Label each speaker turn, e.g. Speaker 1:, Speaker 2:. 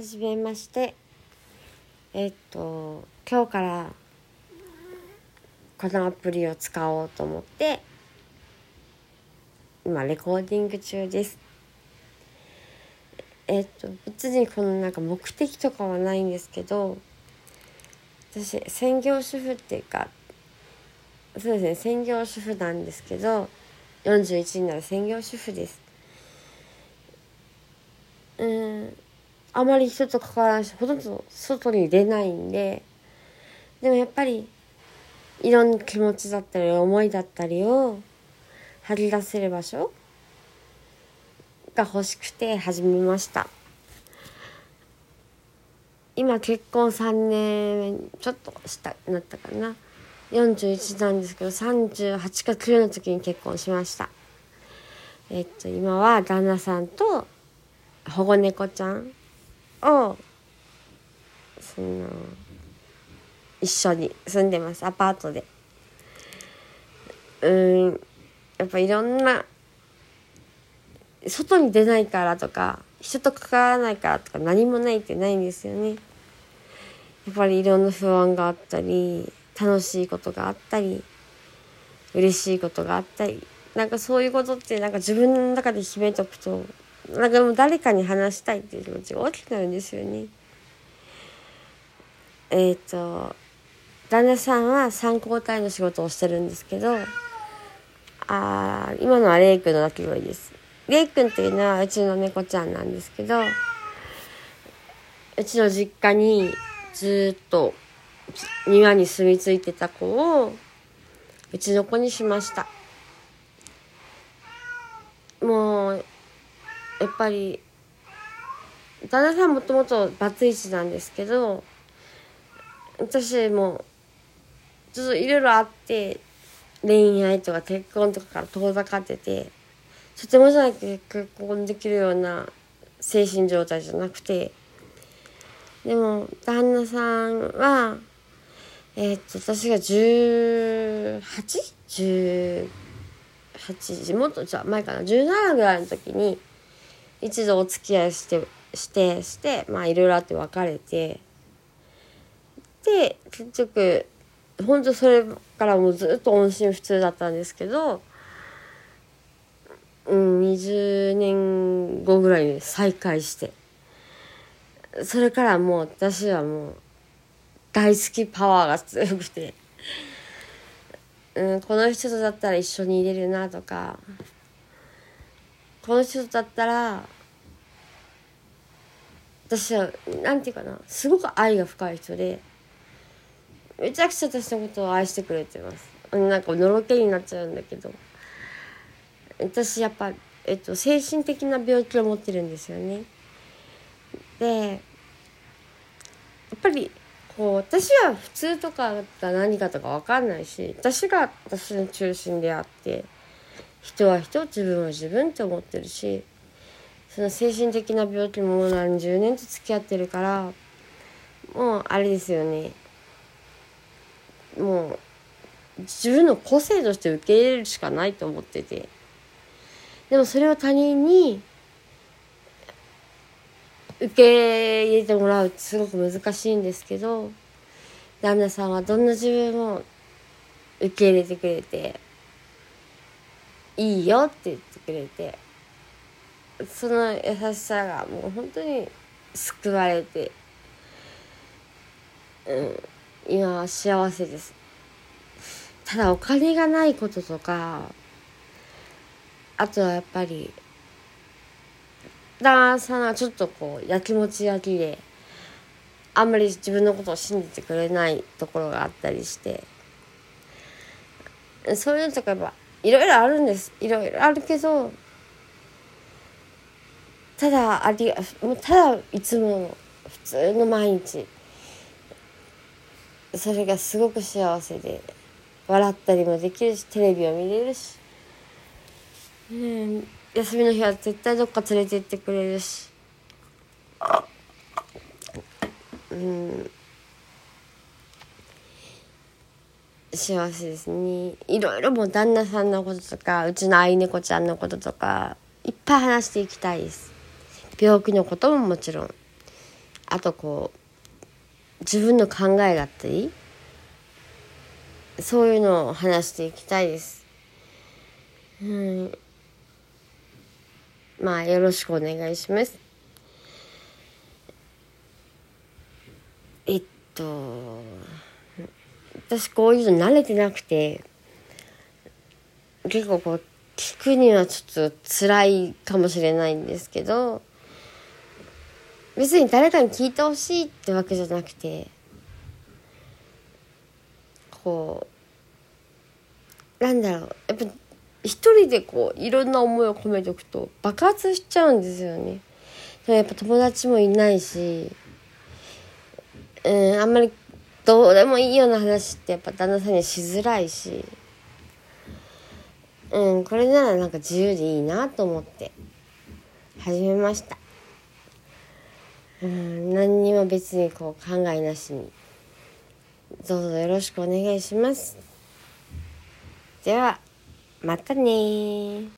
Speaker 1: はじめましてえっと今日からこのアプリを使おうと思って今レコーディング中です。えっと別にこのなんか目的とかはないんですけど私専業主婦っていうかそうですね専業主婦なんですけど41になる専業主婦です。うん。あまり人と関わらないしほとんど外に出ないんででもやっぱりいろんな気持ちだったり思いだったりを吐き出せる場所が欲しくて始めました。今結婚3年ちょっとしたなったかな。41なんですけど38か9の時に結婚しました。えっと今は旦那さんと保護猫ちゃんをその一緒に住んでます。アパートで。うん。やっぱいろんな外に出ないからとか人と関わらないからとか何もないってないんですよね。やっぱりいろんな不安があったり楽しいことがあったり嬉しいことがあったりなんかそういうことってなんか自分の中で秘めとくとなんかも誰かに話したいっていう気持ちが大きくなるんですよね。えっ、ー、と旦那さんは三交代の仕事をしてるんですけどあ今のはレイ君の鳴き声です。レイ君っていうのはうちの猫ちゃんなんですけどうちの実家にずっと庭に住み着いてた子をうちの子にしました。もうやっぱり旦那さんもともとバツイチなんですけど私もちょっといろいろあって恋愛とか結婚とかから遠ざかっててとてもじゃなくて結婚できるような精神状態じゃなくてでも旦那さんはえー、っと私が 18?18 18もっとじゃ前かな？17ぐらいの時に一度お付き合いしてしてしてまあいろいろあって別れてで結局本当それからもうずっと音信不通だったんですけどうん20年後ぐらいに再会してそれからもう私はもう大好きパワーが強くて、うん、この人とだったら一緒にいれるなとかこの人だったら私はなんていうかなすごく愛が深い人でめちゃくちゃ私のことを愛してくれてます。なんかのろけになっちゃうんだけど。私やっぱ、えっと、精神的な病気を持ってるんですよね。でやっぱりこう私は普通とかが何かとか分かんないし私が私の中心であって人は人自分は自分って思ってるしその精神的な病気ももう何十年と付き合ってるからもうあれですよね。もう自分の個性として受け入れるしかないと思ってて。でもそれを他人に受け入れてもらうってすごく難しいんですけど旦那さんはどんな自分も受け入れてくれていいよって言ってくれてその優しさがもう本当に救われて、うん、今は幸せです。ただお金がないこととかあとはやっぱり旦那さんはちょっとこうやきもち焼きであんまり自分のことを信じてくれないところがあったりしてそういうのとかやっぱいろいろあるんです。いろいろあるけどただありもうただいつもの普通の毎日。それがすごく幸せで笑ったりもできるしテレビを見れるし、うん、休みの日は絶対どっか連れて行ってくれるし。うん。幸せですねいろいろもう旦那さんのこととかうちの愛猫ちゃんのこととかいっぱい話していきたいです病気のことももちろんあとこう自分の考えだったりそういうのを話していきたいです。はいまあよろしくお願いします。えっと私こういうの慣れてなくて結構こう聞くにはちょっと辛いかもしれないんですけど別に誰かに聞いてほしいってわけじゃなくてこうなんだろうやっぱ一人でこういろんな思いを込めておくと爆発しちゃうんですよね。でもやっぱ友達もいないし、うん、あんまりどうでもいいような話ってやっぱ旦那さんにしづらいし、うん、これならなんか自由でいいなと思って始めました。うん、何にも別にこう考えなしにどうぞよろしくお願いします。ではまたね